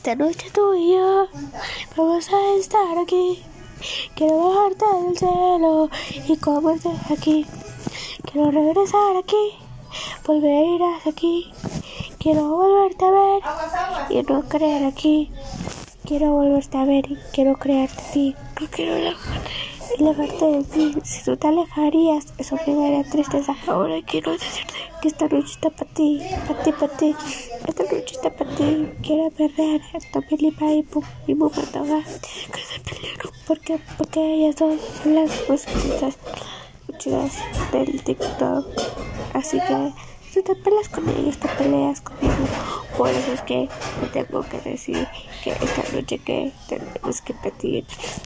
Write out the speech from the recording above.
Esta noche yo vamos a estar aquí. Quiero bajarte del cielo y comerte aquí. Quiero regresar aquí, volver a ir hacia aquí. Quiero volverte a ver y no creer aquí. Quiero volverte a ver y quiero crearte a ti. No quiero alejarte de ti. Si tú te alejarías, eso me daría tristeza. Ahora quiero decirte que esta noche está para ti, para ti, para ti. Esta noche está para ti. Quiero perder esto, mi lipa y momento que se pelearon. Porque, porque ellas son las más chicas del TikTok. Así que si te peleas con ellos, te peleas conmigo. Por eso es que te tengo que decir que esta noche que tenemos que pedir